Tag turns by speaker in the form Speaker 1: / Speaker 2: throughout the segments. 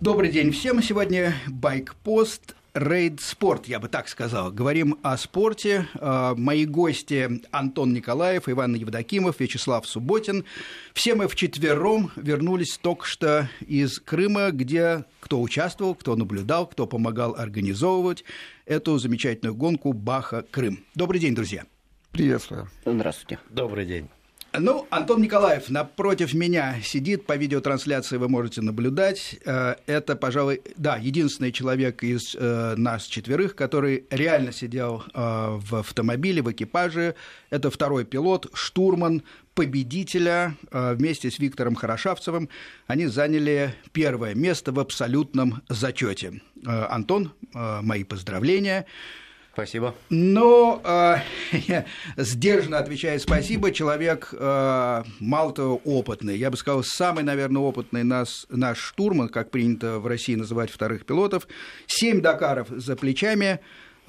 Speaker 1: Добрый день всем. Сегодня Байкпост Рейд Спорт, я бы так сказал. Говорим о спорте. А, мои гости Антон Николаев, Иван Евдокимов, Вячеслав Субботин. Все мы вчетвером вернулись только что из Крыма, где кто участвовал, кто наблюдал, кто помогал организовывать эту замечательную гонку Баха-Крым. Добрый день, друзья.
Speaker 2: Приветствую.
Speaker 3: Здравствуйте.
Speaker 4: Добрый день.
Speaker 1: Ну, Антон Николаев напротив меня сидит, по видеотрансляции вы можете наблюдать. Э, это, пожалуй, да, единственный человек из э, нас четверых, который реально сидел э, в автомобиле, в экипаже. Это второй пилот, штурман, победителя вместе с Виктором Хорошавцевым. Они заняли первое место в абсолютном зачете. Антон, мои поздравления.
Speaker 4: Спасибо.
Speaker 1: Но э, сдержанно отвечаю спасибо, человек э, мало того опытный. Я бы сказал, самый, наверное, опытный нас, наш штурман, как принято в России называть вторых пилотов. Семь Дакаров за плечами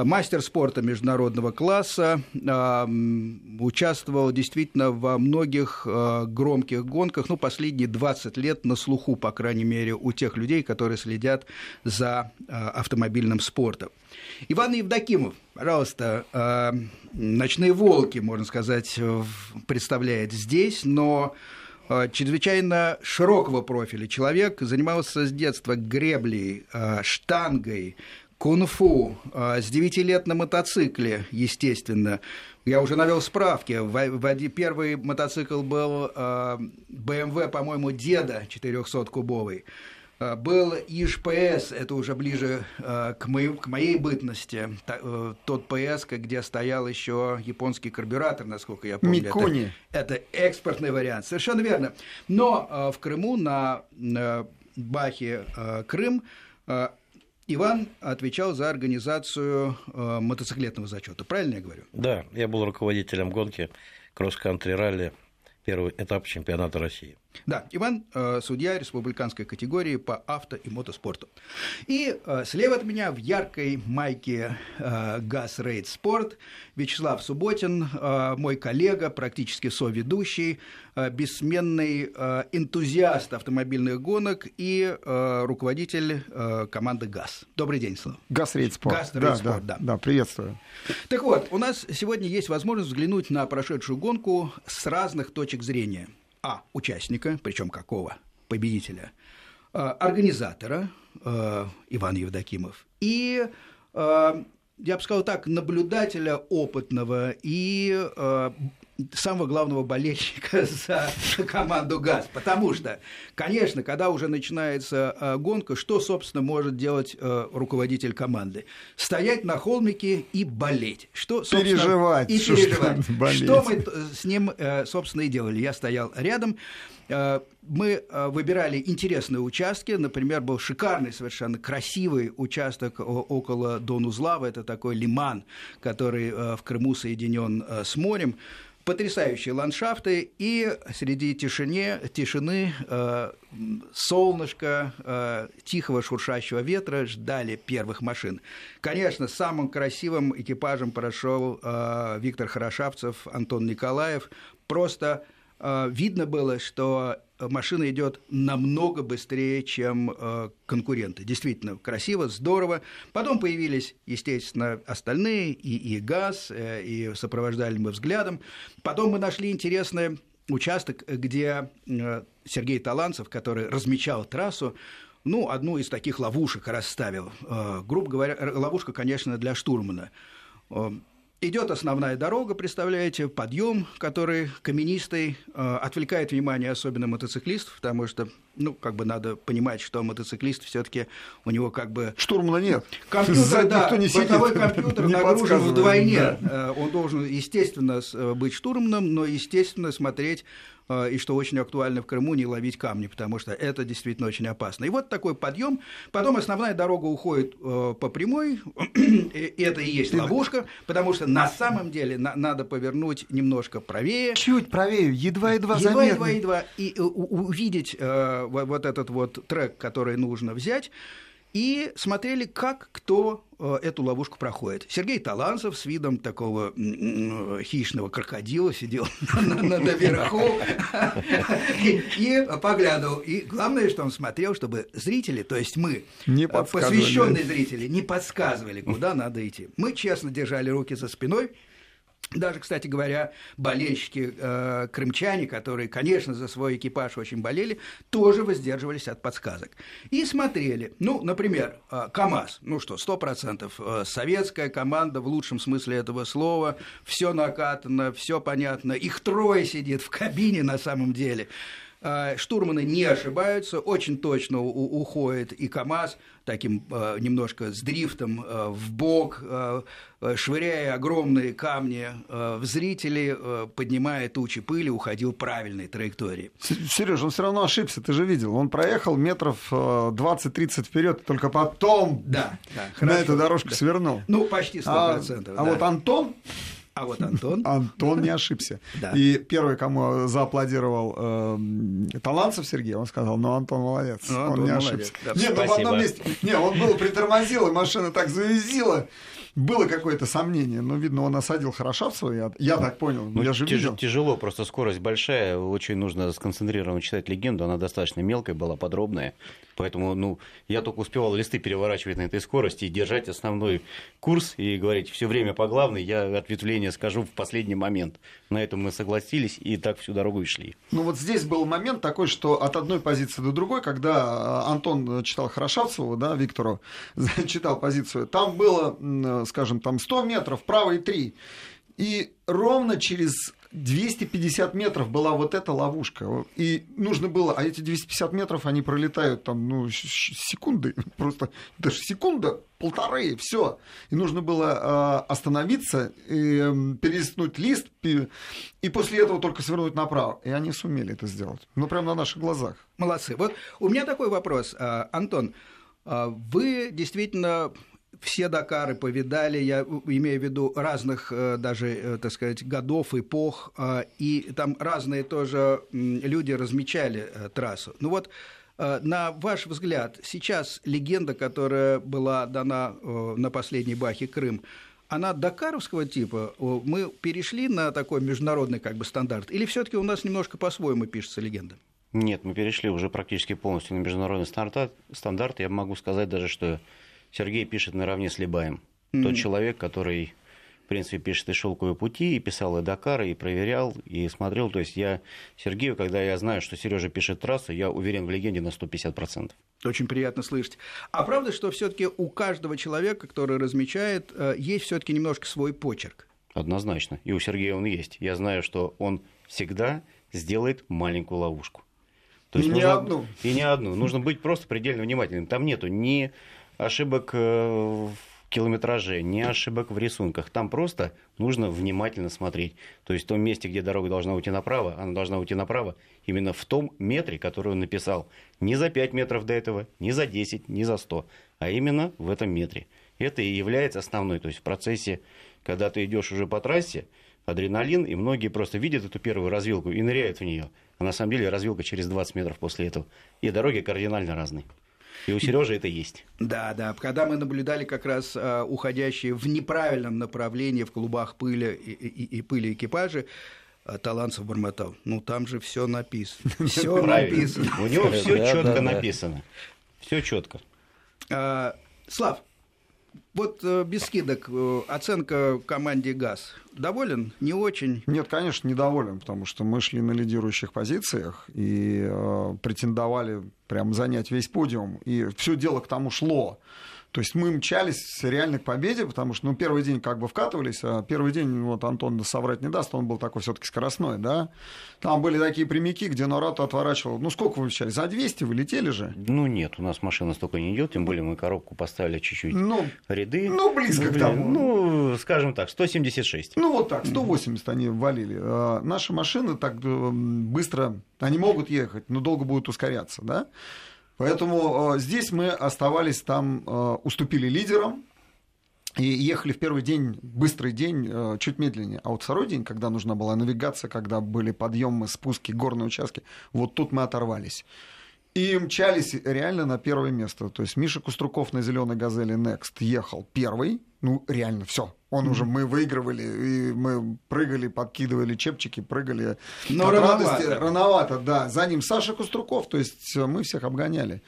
Speaker 1: мастер спорта международного класса, участвовал действительно во многих а, громких гонках, ну, последние 20 лет на слуху, по крайней мере, у тех людей, которые следят за а, автомобильным спортом. Иван Евдокимов, пожалуйста, а, «Ночные волки», можно сказать, представляет здесь, но чрезвычайно широкого профиля человек, занимался с детства греблей, штангой, кунг-фу, а, с 9 лет на мотоцикле, естественно. Я уже навел справки. Первый мотоцикл был BMW, а, по-моему, деда 400-кубовый. А, был ИЖ-ПС, это уже ближе к, моей, к моей бытности. Э, тот ПС, где стоял еще японский карбюратор, насколько я помню.
Speaker 2: Микони.
Speaker 1: Это, это экспортный вариант, совершенно верно. Но в Крыму на Бахе Крым Иван отвечал за организацию э, мотоциклетного зачета. Правильно я говорю?
Speaker 4: Да, я был руководителем гонки кросс-кантри ралли первый этап чемпионата России.
Speaker 1: Да, Иван э, – судья республиканской категории по авто и мотоспорту. И э, слева от меня в яркой майке э, «Газ Рейд Спорт» Вячеслав Субботин, э, мой коллега, практически соведущий, э, бессменный э, энтузиаст автомобильных гонок и э, руководитель э, команды «ГАЗ». Добрый день, Слава.
Speaker 2: «ГАЗ Рейд Спорт».
Speaker 1: «ГАЗ Рейд
Speaker 2: да,
Speaker 1: Спорт»,
Speaker 2: да, да. Да, приветствую.
Speaker 1: Так вот, у нас сегодня есть возможность взглянуть на прошедшую гонку с разных точек зрения – а. Участника, причем какого? Победителя. А, организатора э, Иван Евдокимов. И э, я бы сказал так, наблюдателя опытного и самого главного болельщика за команду ГАЗ. Потому что, конечно, когда уже начинается э, гонка, что, собственно, может делать э, руководитель команды? Стоять на холмике и болеть. Что,
Speaker 2: переживать.
Speaker 1: И переживать. Что, что мы с ним, э, собственно, и делали. Я стоял рядом. Мы выбирали интересные участки. Например, был шикарный, совершенно красивый участок около Донузлава. Это такой лиман, который в Крыму соединен с морем потрясающие ландшафты, и среди тишине, тишины э, солнышко, э, тихого шуршащего ветра ждали первых машин. Конечно, самым красивым экипажем прошел э, Виктор Хорошавцев, Антон Николаев. Просто видно было, что машина идет намного быстрее, чем э, конкуренты. Действительно красиво, здорово. Потом появились, естественно, остальные, и, и ГАЗ, э, и сопровождали мы взглядом. Потом мы нашли интересный участок, где э, Сергей Таланцев, который размечал трассу, ну, одну из таких ловушек расставил. Грубо говоря, ловушка, конечно, для штурмана. Идет основная дорога, представляете, подъем, который каменистый, э, отвлекает внимание особенно мотоциклистов, потому что, ну, как бы надо понимать, что мотоциклист все-таки у него как бы...
Speaker 2: Штурмана нет.
Speaker 1: Компьютер, да, не бортовой компьютер нагружен вдвойне. Да. Э, он должен, естественно, э, быть штурманом, но, естественно, смотреть а, и что очень актуально в Крыму, не ловить камни, потому что это действительно очень опасно. И вот такой подъем. Потом основная дорога уходит э, по прямой, и это и есть ловушка, потому что на самом деле надо повернуть немножко правее.
Speaker 2: Чуть правее, едва-едва
Speaker 1: заметно. Едва-едва, и увидеть э, вот этот вот трек, который нужно взять, и смотрели, как кто э, эту ловушку проходит. Сергей Таланцев с видом такого хищного крокодила сидел наверху и поглядывал. И главное, что он смотрел, чтобы зрители, то есть мы, э, посвященные зрители, не подсказывали, куда надо идти. Мы честно держали руки за спиной, даже, кстати говоря, болельщики э, крымчане, которые, конечно, за свой экипаж очень болели, тоже воздерживались от подсказок. И смотрели, ну, например, э, КАМАЗ, ну что, 100% э, советская команда в лучшем смысле этого слова, все накатано, все понятно, их трое сидит в кабине на самом деле. Э, штурманы не ошибаются, очень точно уходит и КАМАЗ таким э, немножко с дрифтом э, в бок, швыряя огромные камни в зрителей, поднимая тучи пыли, уходил правильной траектории.
Speaker 2: Сереж, он все равно ошибся, ты же видел. Он проехал метров 20-30 вперед, только потом
Speaker 1: да, да,
Speaker 2: на хорошо, эту дорожку да. свернул.
Speaker 1: Ну, почти 100%. А,
Speaker 2: да. а вот Антон
Speaker 1: а вот Антон.
Speaker 2: Антон не ошибся. Да. И первый, кому зааплодировал э, Таланцев Сергей, он сказал, ну, Антон молодец, ну, Антон он не молодец. ошибся. Да, не, ну в одном месте, не, он был притормозил, и машина так завизила, было какое-то сомнение, но, видно, он осадил Хорошавцева, я, я так понял, ну, я же
Speaker 4: тяж, видел. Тяжело, просто скорость большая, очень нужно сконцентрированно читать легенду, она достаточно мелкая была, подробная, поэтому, ну, я только успевал листы переворачивать на этой скорости и держать основной курс и говорить все время по главной, я ответвление скажу в последний момент. На этом мы согласились и так всю дорогу и шли.
Speaker 2: Ну, вот здесь был момент такой, что от одной позиции до другой, когда а, Антон читал Хорошавцеву, да, Виктору, читал позицию, там было скажем, там 100 метров, вправо и 3. И ровно через 250 метров была вот эта ловушка. И нужно было, а эти 250 метров, они пролетают там, ну, секунды, просто даже секунда, полторы, все. И нужно было э, остановиться, э, перелистнуть лист, и после этого только свернуть направо. И они сумели это сделать. Ну, прямо на наших глазах.
Speaker 1: Молодцы. Вот у меня такой вопрос, а, Антон. А, вы действительно все Дакары повидали, я имею в виду разных э, даже, э, так сказать, годов, эпох, э, и там разные тоже люди размечали трассу. Ну вот, на ваш взгляд, сейчас легенда, которая была дана на последней Бахе Крым, она дакаровского типа? Мы перешли на такой международный как бы стандарт? Или все таки у нас немножко по-своему пишется легенда?
Speaker 4: Нет, мы перешли уже практически полностью на международный стандарт. Я могу сказать даже, что Сергей пишет наравне с Либаем. Mm-hmm. Тот человек, который, в принципе, пишет и «Шелковые пути», и писал и «Дакар», и проверял, и смотрел. То есть я Сергею, когда я знаю, что Сережа пишет трассу, я уверен в легенде на 150%.
Speaker 1: Очень приятно слышать. А правда, что все-таки у каждого человека, который размечает, э, есть все-таки немножко свой почерк?
Speaker 4: Однозначно. И у Сергея он есть. Я знаю, что он всегда сделает маленькую ловушку.
Speaker 2: То есть не нужно... одну.
Speaker 4: И не одну. Нужно быть просто предельно внимательным. Там нету ни ошибок э, в километраже, ни ошибок в рисунках. Там просто нужно внимательно смотреть. То есть в том месте, где дорога должна уйти направо, она должна уйти направо именно в том метре, который он написал. Не за 5 метров до этого, не за 10, не за 100, а именно в этом метре. Это и является основной. То есть в процессе, когда ты идешь уже по трассе, адреналин, и многие просто видят эту первую развилку и ныряют в нее. А на самом деле развилка через 20 метров после этого. И дороги кардинально разные. И у Сережи это есть.
Speaker 1: Да, да. Когда мы наблюдали как раз uh, уходящие в неправильном направлении в клубах пыли и, и, и пыли экипажи, а Таланцев бормотал. Ну там же все написано. Все написано.
Speaker 4: У него все четко написано. Все четко.
Speaker 1: А, Слав, вот э, без скидок э, оценка команде ГАЗ. Доволен? Не очень?
Speaker 2: Нет, конечно, недоволен, потому что мы шли на лидирующих позициях и э, претендовали прям занять весь подиум. И все дело к тому шло. То есть мы мчались реально к победе, потому что ну, первый день как бы вкатывались, а первый день, вот Антон соврать не даст, он был такой все таки скоростной, да. Там были такие прямики, где Норато отворачивал. Ну, сколько вы мчали? За 200 вы летели же?
Speaker 4: Ну, нет, у нас машина столько не идет, тем более мы коробку поставили чуть-чуть ну, ряды.
Speaker 2: Ну, близко ну, к тому.
Speaker 4: Ну, скажем так, 176.
Speaker 2: Ну, вот так, 180 mm-hmm. они валили. А наши машины так быстро, они могут ехать, но долго будут ускоряться, да. Поэтому э, здесь мы оставались там, э, уступили лидерам, и ехали в первый день, быстрый день, э, чуть медленнее. А вот второй день, когда нужна была навигация, когда были подъемы, спуски, горные участки, вот тут мы оторвались. И мчались реально на первое место. То есть Миша Куструков на зеленой газели Next ехал первый. Ну, реально, все. Он уже, мы выигрывали, и мы прыгали, подкидывали чепчики, прыгали.
Speaker 1: Но От рановато.
Speaker 2: радости рановато, да. За ним Саша Куструков, то есть мы всех обгоняли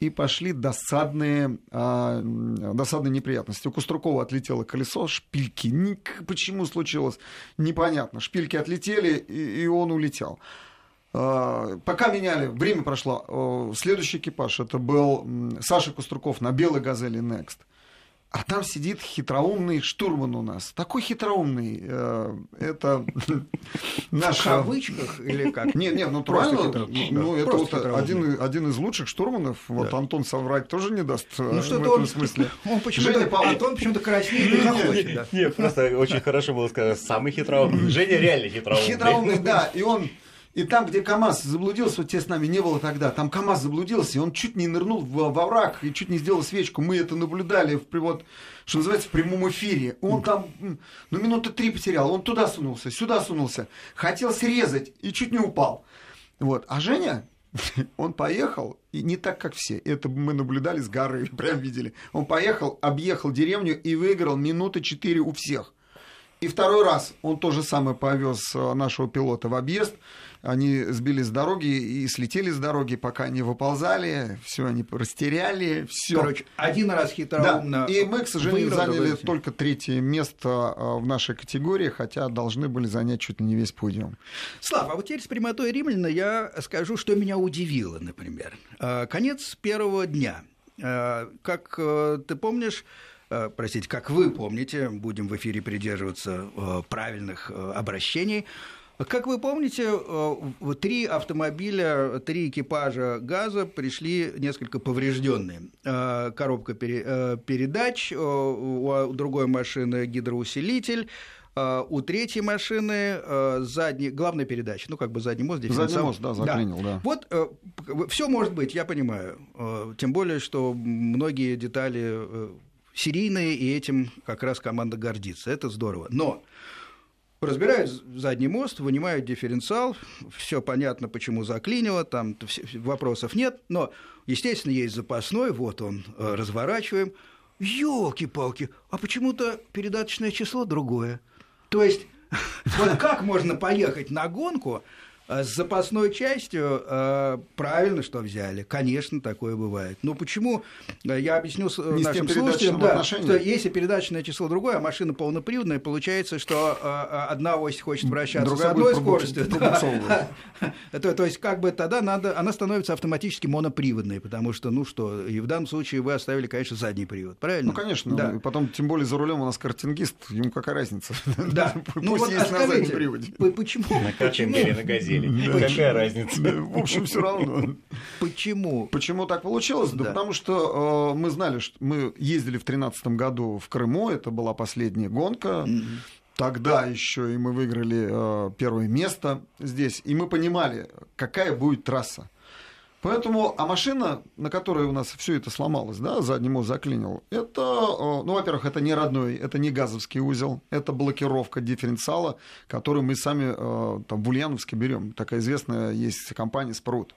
Speaker 2: и пошли досадные, а, досадные неприятности. У Куструкова отлетело колесо, шпильки. Ни, почему случилось, непонятно. Шпильки отлетели, и, и он улетел. А, пока меняли, время прошло. Следующий экипаж это был Саша Куструков на белой газели Next. А там сидит хитроумный штурман у нас. Такой хитроумный. Э, это
Speaker 1: наш... В кавычках или как?
Speaker 2: Нет, нет, ну правильно. Ну, это вот один, один из лучших штурманов. Вот Антон соврать тоже не даст э, ну, что в этом смысле.
Speaker 1: Он почему-то, Антон почему-то краснеет и захочет.
Speaker 4: Нет, просто очень хорошо было сказано. Самый хитроумный. Женя реально хитроумный.
Speaker 2: Хитроумный, да. И он и там, где КАМАЗ заблудился, вот те с нами не было тогда, там КАМАЗ заблудился, и он чуть не нырнул в, во враг и чуть не сделал свечку. Мы это наблюдали в, вот, что называется, в прямом эфире. Он там, ну, минуты три потерял. Он туда сунулся, сюда сунулся. Хотел срезать и чуть не упал. Вот. А Женя, он поехал, и не так, как все. Это мы наблюдали с горы, прям видели. Он поехал, объехал деревню и выиграл минуты четыре у всех. И второй раз он то же самое повез э, нашего пилота в объезд они сбились с дороги и слетели с дороги, пока не выползали, все они растеряли, все.
Speaker 1: Короче, один раз хитроумно.
Speaker 2: Да. И мы, к сожалению, заняли только третье место а, в нашей категории, хотя должны были занять чуть ли не весь подиум.
Speaker 1: Слава, а вот теперь с прямотой римляна я скажу, что меня удивило, например. А, конец первого дня. А, как э, ты помнишь, э, простите, как вы помните, будем в эфире придерживаться э, правильных обращений, как вы помните, э, три автомобиля, три экипажа газа пришли несколько поврежденные. Э, коробка э, передач, у другой машины гидроусилитель, у третьей машины задний, главная передача, ну как бы задний мост,
Speaker 2: дифференциал. Задний мост, да, заклинил, да. да.
Speaker 1: Вот все может быть, я понимаю. Тем более, что многие детали серийные, и этим как раз команда гордится. Это здорово. Но разбирают задний мост, вынимают дифференциал, все понятно, почему заклинило, там вопросов нет, но, естественно, есть запасной, вот он, э, разворачиваем. Ёлки-палки, а почему-то передаточное число другое. То есть, вот как можно поехать на гонку, с запасной частью э, правильно, что взяли. Конечно, такое бывает. Но почему? Э, я объясню Не нашим слушателям, да, что если передаточное число другое, а машина полноприводная, получается, что э, одна ось хочет вращаться Другая с одной скоростью. Да. то, то есть, как бы тогда надо, она становится автоматически моноприводной, потому что, ну что, и в данном случае вы оставили, конечно, задний привод, правильно?
Speaker 2: Ну, конечно. Да. Потом, тем более, за рулем у нас картингист, ему какая разница?
Speaker 1: Да.
Speaker 2: Пусть ну, вот, есть а на заднем
Speaker 1: приводе. Почему?
Speaker 4: На картинге на газели деле. Какая разница?
Speaker 2: В общем, все равно.
Speaker 1: Почему?
Speaker 2: Почему так получилось? Да, потому что э, мы знали, что мы ездили в 2013 году в Крыму, это была последняя гонка. Тогда еще и мы выиграли э, первое место здесь, и мы понимали, какая будет трасса. Поэтому, а машина, на которой у нас все это сломалось, да, задний мост заклинил, это, ну, во-первых, это не родной, это не газовский узел, это блокировка дифференциала, которую мы сами там в Ульяновске берем. Такая известная есть компания «Спрут».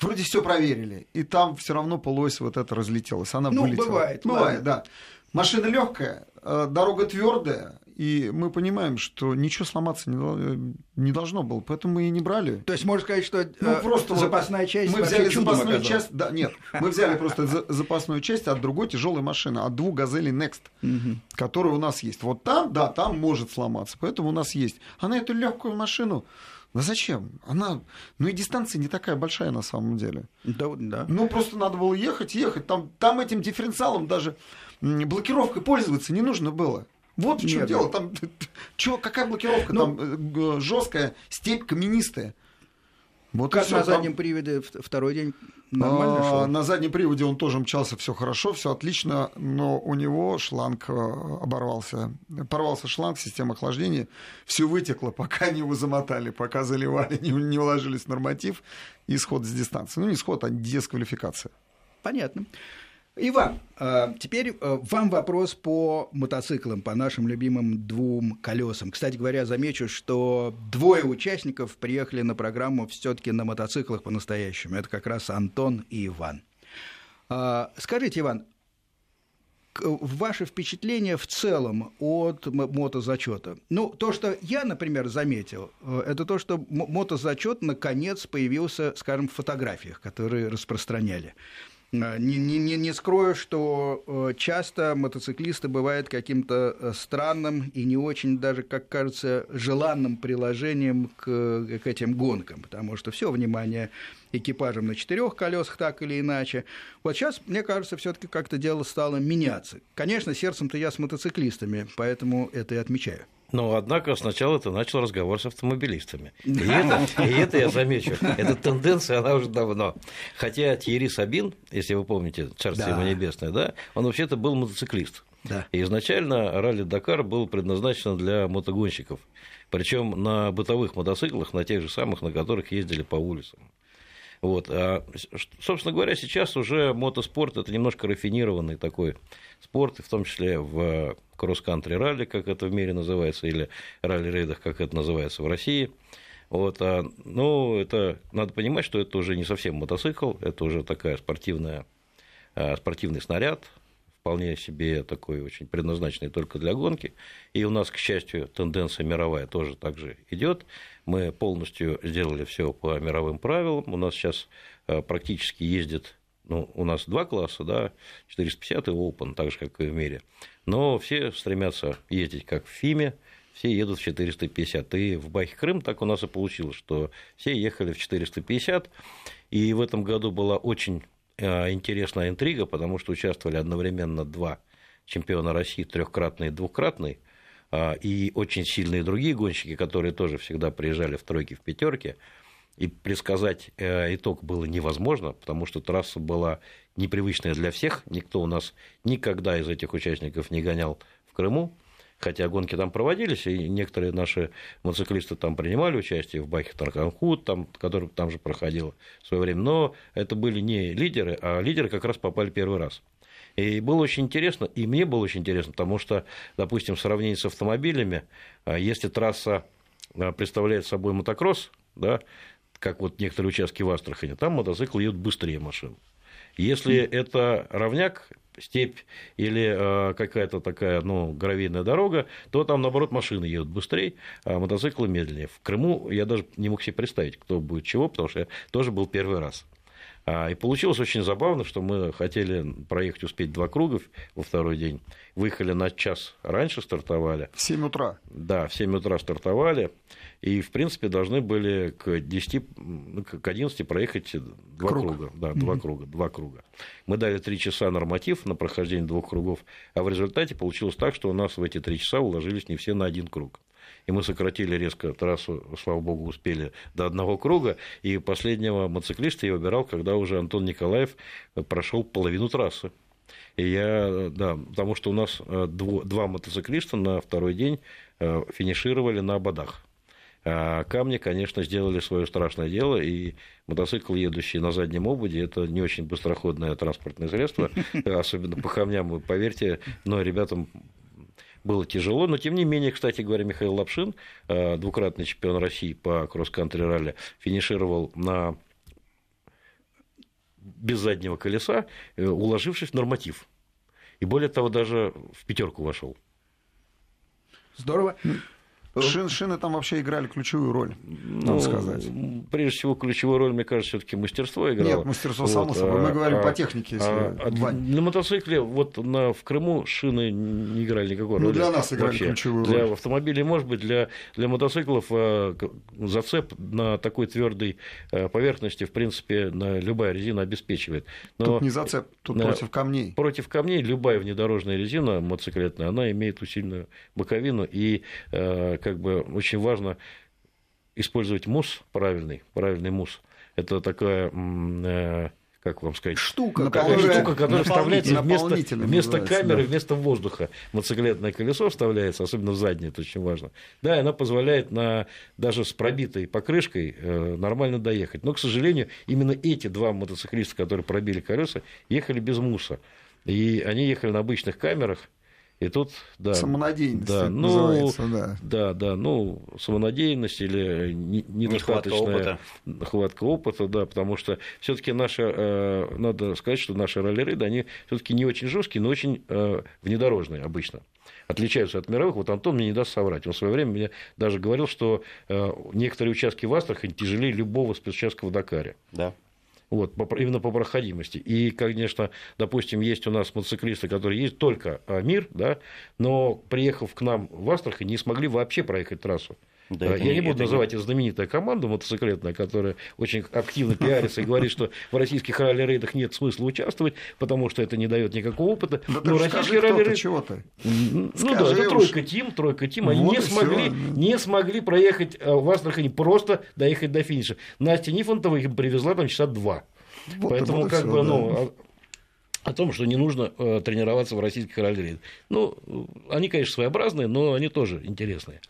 Speaker 2: Вроде все проверили, и там все равно полось вот это разлетелось. Она
Speaker 1: ну,
Speaker 2: вылетела.
Speaker 1: бывает.
Speaker 2: Бывает, да. Машина легкая, э, дорога твердая, и мы понимаем, что ничего сломаться не, не должно было, поэтому мы и не брали.
Speaker 1: То есть можно сказать, что ну, просто запасная часть.
Speaker 2: Мы взяли запасную оказалась. часть, да, нет, мы взяли просто запасную часть от другой тяжелой машины, от двух газелей Next, которые у нас есть. Вот там, да, там может сломаться, поэтому у нас есть. А на эту легкую машину да зачем? Она, ну и дистанция не такая большая на самом деле.
Speaker 1: Да, да.
Speaker 2: Ну просто надо было ехать, ехать. Там, там этим дифференциалом даже блокировкой пользоваться не нужно было. Вот в чем дело. Там, чё, какая блокировка? Ну, там э, жесткая, степь каменистая.
Speaker 1: Вот как на заднем там... приводе второй день нормально а, шел?
Speaker 2: На заднем приводе он тоже мчался все хорошо, все отлично, но у него шланг э, оборвался. Порвался шланг, система охлаждения, все вытекло, пока не его замотали, пока заливали, не, не уложились в норматив, исход с дистанции. Ну, не исход, а дисквалификация.
Speaker 1: Понятно. Иван, а, теперь а, вам вопрос по мотоциклам, по нашим любимым двум колесам. Кстати говоря, замечу, что двое участников приехали на программу все-таки на мотоциклах по-настоящему. Это как раз Антон и Иван. А, скажите, Иван, ваше впечатление в целом от мотозачета? Ну, то, что я, например, заметил, э, это то, что мотозачет наконец появился, скажем, в фотографиях, которые распространяли. Не, не, не скрою, что э, часто мотоциклисты бывают каким-то э, странным и не очень даже, как кажется, желанным приложением к, к этим гонкам, потому что все внимание экипажем на четырех колесах так или иначе. Вот сейчас, мне кажется, все-таки как-то дело стало меняться. Конечно, сердцем-то я с мотоциклистами, поэтому это и отмечаю.
Speaker 3: Но, однако, сначала ты начал разговор с автомобилистами. И это, и это я замечу. Эта тенденция, она уже давно. Хотя Тьерри Сабин, если вы помните, Царство да. ему небесное, да, он вообще-то был мотоциклист. Да. И изначально ралли Дакар был предназначен для мотогонщиков. Причем на бытовых мотоциклах, на тех же самых, на которых ездили по улицам. Вот. А, собственно говоря, сейчас уже мотоспорт это немножко рафинированный такой спорт, в том числе в кросс-кантри ралли, как это в мире называется, или ралли-рейдах, как это называется в России. Вот, а, ну, это надо понимать, что это уже не совсем мотоцикл, это уже такая спортивная, а, спортивный снаряд, вполне себе такой очень предназначенный только для гонки. И у нас, к счастью, тенденция мировая тоже так же идет. Мы полностью сделали все по мировым правилам. У нас сейчас э, практически ездит ну, у нас два класса, да, 450 и Open, так же, как и в мире. Но все стремятся ездить как в ФИМе, все едут в 450. И в Бахе Крым так у нас и получилось, что все ехали в 450. И в этом году была очень интересная интрига, потому что участвовали одновременно два чемпиона России, трехкратный и двукратный, а, и очень сильные другие гонщики, которые тоже всегда приезжали в тройке, в пятерке. И предсказать э, итог было невозможно, потому что трасса была непривычная для всех. Никто у нас никогда из этих участников не гонял в Крыму хотя гонки там проводились, и некоторые наши мотоциклисты там принимали участие в Бахе Тарканхут, там, который там же проходил в свое время, но это были не лидеры, а лидеры как раз попали первый раз. И было очень интересно, и мне было очень интересно, потому что, допустим, в сравнении с автомобилями, а, если трасса а, представляет собой мотокросс, да, как вот некоторые участки в Астрахани, там мотоциклы едут быстрее машин. Если это равняк, степь или э, какая-то такая ну, гравийная дорога, то там, наоборот, машины едут быстрее, а мотоциклы медленнее. В Крыму я даже не мог себе представить, кто будет чего, потому что я тоже был первый раз. А, и получилось очень забавно, что мы хотели проехать, успеть два круга во второй день. Выехали на час раньше, стартовали.
Speaker 2: В 7 утра.
Speaker 3: Да, в 7 утра стартовали. И, в принципе, должны были к 10, ну, к 11 проехать два Круг. круга. Да, два mm-hmm. круга, два круга. Мы дали три часа норматив на прохождение двух кругов, а в результате получилось так, что у нас в эти три часа уложились не все на один круг и мы сократили резко трассу, слава богу, успели до одного круга, и последнего мотоциклиста я выбирал, когда уже Антон Николаев прошел половину трассы. И я, да, потому что у нас э, два мотоциклиста на второй день э, финишировали на ободах. А камни, конечно, сделали свое страшное дело, и мотоцикл, едущий на заднем ободе, это не очень быстроходное транспортное средство, особенно по камням, поверьте, но ребятам было тяжело, но тем не менее, кстати говоря, Михаил Лапшин, э, двукратный чемпион России по кросс-кантри ралли, финишировал на без заднего колеса, э, уложившись в норматив. И более того, даже в пятерку вошел.
Speaker 1: Здорово.
Speaker 2: Шин, шины там вообще играли ключевую роль, надо ну, сказать.
Speaker 3: Прежде всего, ключевую роль, мне кажется, все-таки мастерство играло.
Speaker 2: Нет, мастерство, вот, само собой. Мы а, говорим а, по технике. Если
Speaker 3: а, а, на мотоцикле вот на, в Крыму шины не играли никакой
Speaker 2: ну,
Speaker 3: роли.
Speaker 2: Ну, для нас играли вообще. ключевую
Speaker 3: роль. Для автомобилей, может быть, для, для мотоциклов а, зацеп на такой твердой а, поверхности, в принципе, на любая резина обеспечивает.
Speaker 2: Но тут не зацеп, тут на, против камней.
Speaker 3: Против камней любая внедорожная резина мотоциклетная, она имеет усиленную боковину и как бы очень важно использовать мусс правильный, правильный мусс. Это такая э, как вам сказать,
Speaker 1: штука,
Speaker 3: ну,
Speaker 1: которая,
Speaker 3: штука, которая вставляется вместо, вместо камеры, да. вместо воздуха. Мотоциклетное колесо вставляется, особенно в заднее, это очень важно. Да, и она позволяет на, даже с пробитой покрышкой э, нормально доехать. Но, к сожалению, именно эти два мотоциклиста, которые пробили колеса, ехали без муса. И они ехали на обычных камерах, и тут, да.
Speaker 2: Самонадеянность
Speaker 3: да,
Speaker 2: ну, называется, да.
Speaker 3: Да, да, ну, самонадеянность или недостаточная
Speaker 4: нехватка опыта.
Speaker 3: хватка опыта, да, потому что все-таки наша, э, надо сказать, что наши ралли-рейды, они все-таки не очень жесткие, но очень э, внедорожные обычно отличаются от мировых. Вот Антон мне не даст соврать. Он в свое время мне даже говорил, что э, некоторые участки в Астрахани тяжелее любого спецучастка в Дакаре.
Speaker 4: Да.
Speaker 3: Вот, именно по проходимости. И, конечно, допустим, есть у нас мотоциклисты, которые есть только а, мир, да, но приехав к нам в Астрахань, не смогли вообще проехать трассу. Да, Я не буду называть не... эту знаменитую команду мотоциклетная, которая очень активно пиарится и говорит, что в российских ралли-рейдах нет смысла участвовать, потому что это не дает никакого опыта.
Speaker 2: Да Но российские ралли чего-то.
Speaker 3: Ну да, это тройка тим, тройка тим. Они не, смогли, не смогли проехать э, в Астрахани, просто доехать до финиша. Настя Нифонтова их привезла там часа два. Вот Поэтому, как бы, ну, о том, что не нужно э, тренироваться в российских ралли Ну, они, конечно, своеобразные, но они тоже интересные.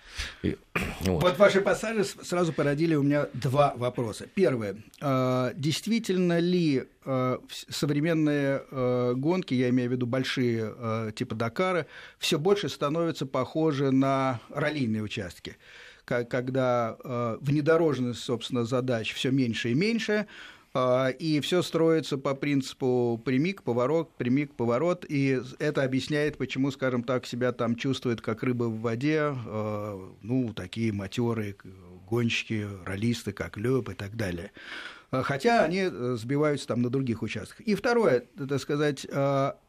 Speaker 1: И, вот. вот ваши пассажи сразу породили у меня два вопроса. Первое. Э, действительно ли э, современные э, гонки, я имею в виду большие типа Дакара, все больше становятся похожи на раллийные участки? Когда внедорожность, собственно, задач все меньше и меньше, а, и все строится по принципу прямик, поворот, прямик, поворот, и это объясняет, почему, скажем так, себя там чувствуют как рыба в воде, а, ну, такие матерые гонщики, ролисты, как Лёб и так далее. А, хотя они э, сбиваются там на других участках. И второе, так сказать,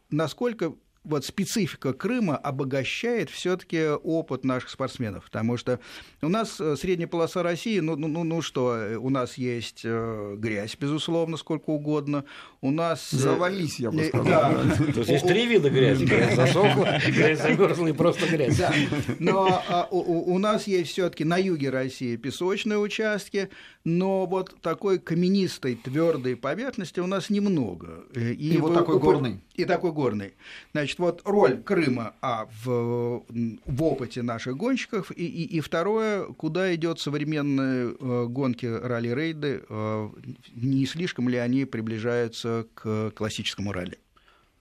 Speaker 1: насколько вот специфика Крыма обогащает все-таки опыт наших спортсменов, потому что у нас э, средняя полоса России, ну, ну, ну, ну что, у нас есть э, грязь, безусловно, сколько угодно, у нас...
Speaker 2: Э, Завались, я бы сказал. Да.
Speaker 3: То есть есть три вида грязи, грязь засохла, грязь замерзла и просто грязь. Да.
Speaker 1: Но а, у, у нас есть все-таки на юге России песочные участки, но вот такой каменистой, твердой поверхности у нас немного.
Speaker 2: И, и вот такой горный.
Speaker 1: И такой горный. Значит, вот роль Крыма а, в, в опыте наших гонщиков, и, и, и второе, куда идет современные э, гонки ралли-рейды, э, не слишком ли они приближаются к классическому ралли?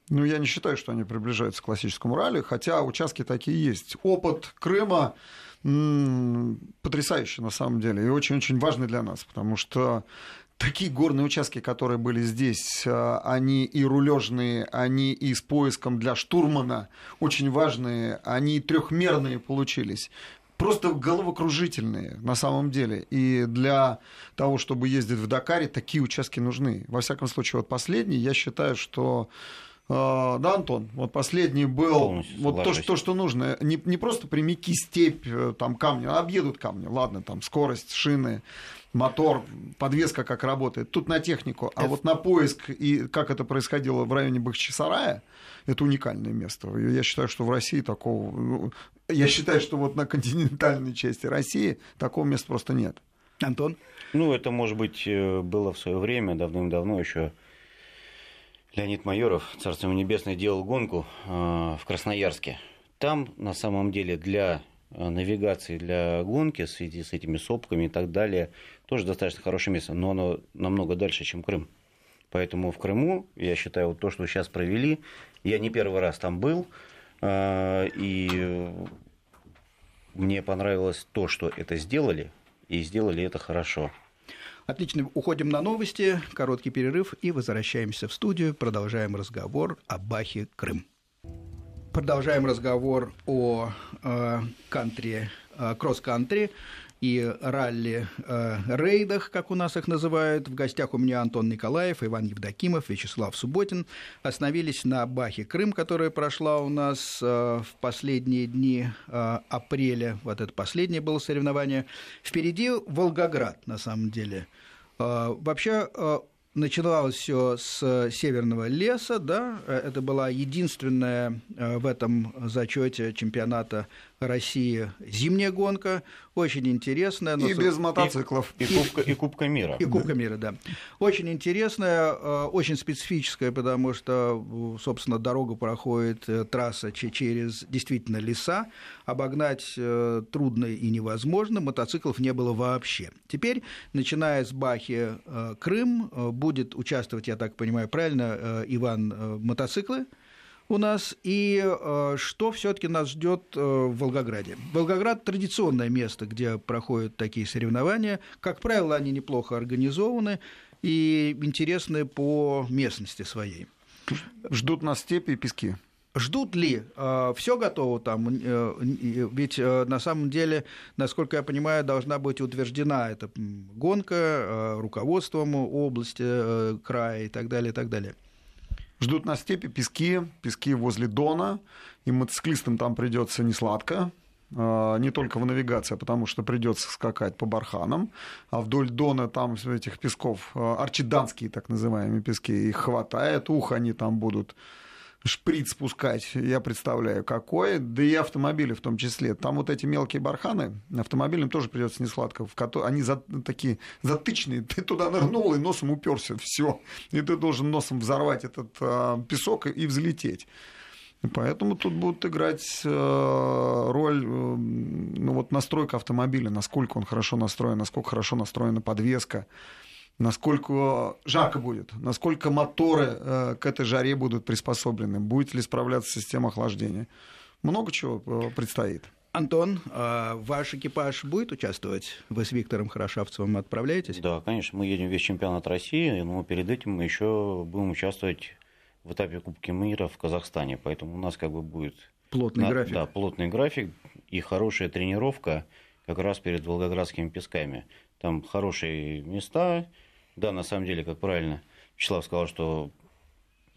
Speaker 2: Ну, я не считаю, что они приближаются к классическому ралли, хотя участки такие есть. Опыт Крыма потрясающий на самом деле и очень-очень важный для нас, потому что такие горные участки, которые были здесь, а, они и рулежные, они и с поиском для штурмана очень важные, они трехмерные получились просто головокружительные на самом деле. И для того, чтобы ездить в Дакаре, такие участки нужны. Во всяком случае, вот последний, я считаю, что а, да, Антон, вот последний был вот то, что, то, что нужно. Не, не просто прямики, степь, э, там камни, а объедут камни. Ладно, там скорость, шины, мотор, подвеска как работает. Тут на технику. А вот на поиск и как это происходило в районе Бахчисарая, это уникальное место. Я считаю, что в России такого... Ну, я считаю, что вот на континентальной части России такого места просто нет.
Speaker 1: Антон?
Speaker 4: Ну, это, может быть, э, было в свое время, давным-давно еще Леонид Майоров, Царство небесное, делал гонку э, в Красноярске. Там, на самом деле, для навигации, для гонки в связи с этими сопками и так далее, тоже достаточно хорошее место, но оно намного дальше, чем Крым. Поэтому в Крыму, я считаю, вот то, что сейчас провели, я не первый раз там был, э, и мне понравилось то, что это сделали, и сделали это хорошо.
Speaker 1: Отлично, уходим на новости, короткий перерыв и возвращаемся в студию, продолжаем разговор о Бахе Крым. Продолжаем разговор о э, кантри, э, кросс-кантри и ралли-рейдах, э, как у нас их называют. В гостях у меня Антон Николаев, Иван Евдокимов, Вячеслав Субботин. Остановились на Бахе Крым, которая прошла у нас в последние дни апреля. Вот это последнее было соревнование. Впереди Волгоград, на самом деле. Вообще, начиналось все с северного леса, да, это была единственная в этом зачете чемпионата России зимняя гонка, очень интересная.
Speaker 2: Но... И без мотоциклов.
Speaker 4: И, и, кубка, и Кубка мира.
Speaker 1: И Кубка мира, да. Очень интересная, э, очень специфическая, потому что, собственно, дорога проходит, э, трасса через действительно леса. Обогнать э, трудно и невозможно, мотоциклов не было вообще. Теперь, начиная с Бахи Крым, будет участвовать, я так понимаю, правильно, Иван, мотоциклы – у нас и э, что все-таки нас ждет э, в Волгограде. Волгоград традиционное место, где проходят такие соревнования. Как правило, они неплохо организованы и интересны по местности своей.
Speaker 2: Ждут нас степи и пески.
Speaker 1: Ждут ли? Э, Все готово там? Ведь на самом деле, насколько я понимаю, должна быть утверждена эта гонка руководством области, края и так далее, и так далее.
Speaker 2: Ждут на степи пески, пески возле Дона, и мотоциклистам там придется не сладко, не только в навигации, а потому что придется скакать по барханам, а вдоль Дона там этих песков, арчиданские так называемые пески, их хватает, ух они там будут шприц спускать, я представляю, какой, да и автомобили в том числе. Там вот эти мелкие барханы, автомобилям тоже придется несладко, в которые, они за, такие затычные, ты туда нырнул и носом уперся, все, и ты должен носом взорвать этот а, песок и взлететь. Поэтому тут будут играть э, роль э, ну, вот настройка автомобиля, насколько он хорошо настроен, насколько хорошо настроена подвеска, насколько жарко будет, насколько моторы э, к этой жаре будут приспособлены, будет ли справляться система охлаждения. Много чего э, предстоит.
Speaker 1: Антон, а ваш экипаж будет участвовать? Вы с Виктором Хорошавцевым отправляетесь?
Speaker 4: Да, конечно, мы едем весь чемпионат России, но перед этим мы еще будем участвовать в этапе Кубки мира в Казахстане, поэтому у нас как бы будет
Speaker 1: плотный график.
Speaker 4: Да, плотный график и хорошая тренировка как раз перед Волгоградскими песками. Там хорошие места, да, на самом деле, как правильно Вячеслав сказал, что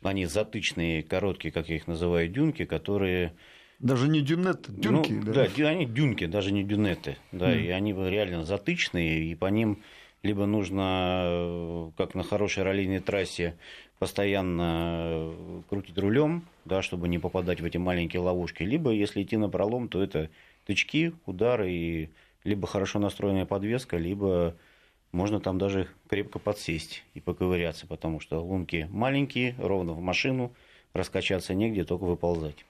Speaker 4: они затычные, короткие, как я их называю, дюнки, которые...
Speaker 2: Даже не дюнеты, дюнки,
Speaker 4: ну, да? Да, они дюнки, даже не дюнеты, да, mm. и они реально затычные, и по ним либо нужно, как на хорошей раллийной трассе, постоянно крутить рулем, да, чтобы не попадать в эти маленькие ловушки, либо, если идти на пролом, то это тычки, удары, и либо хорошо настроенная подвеска, либо можно там даже крепко подсесть и поковыряться, потому что лунки маленькие, ровно в машину, раскачаться негде, только выползать.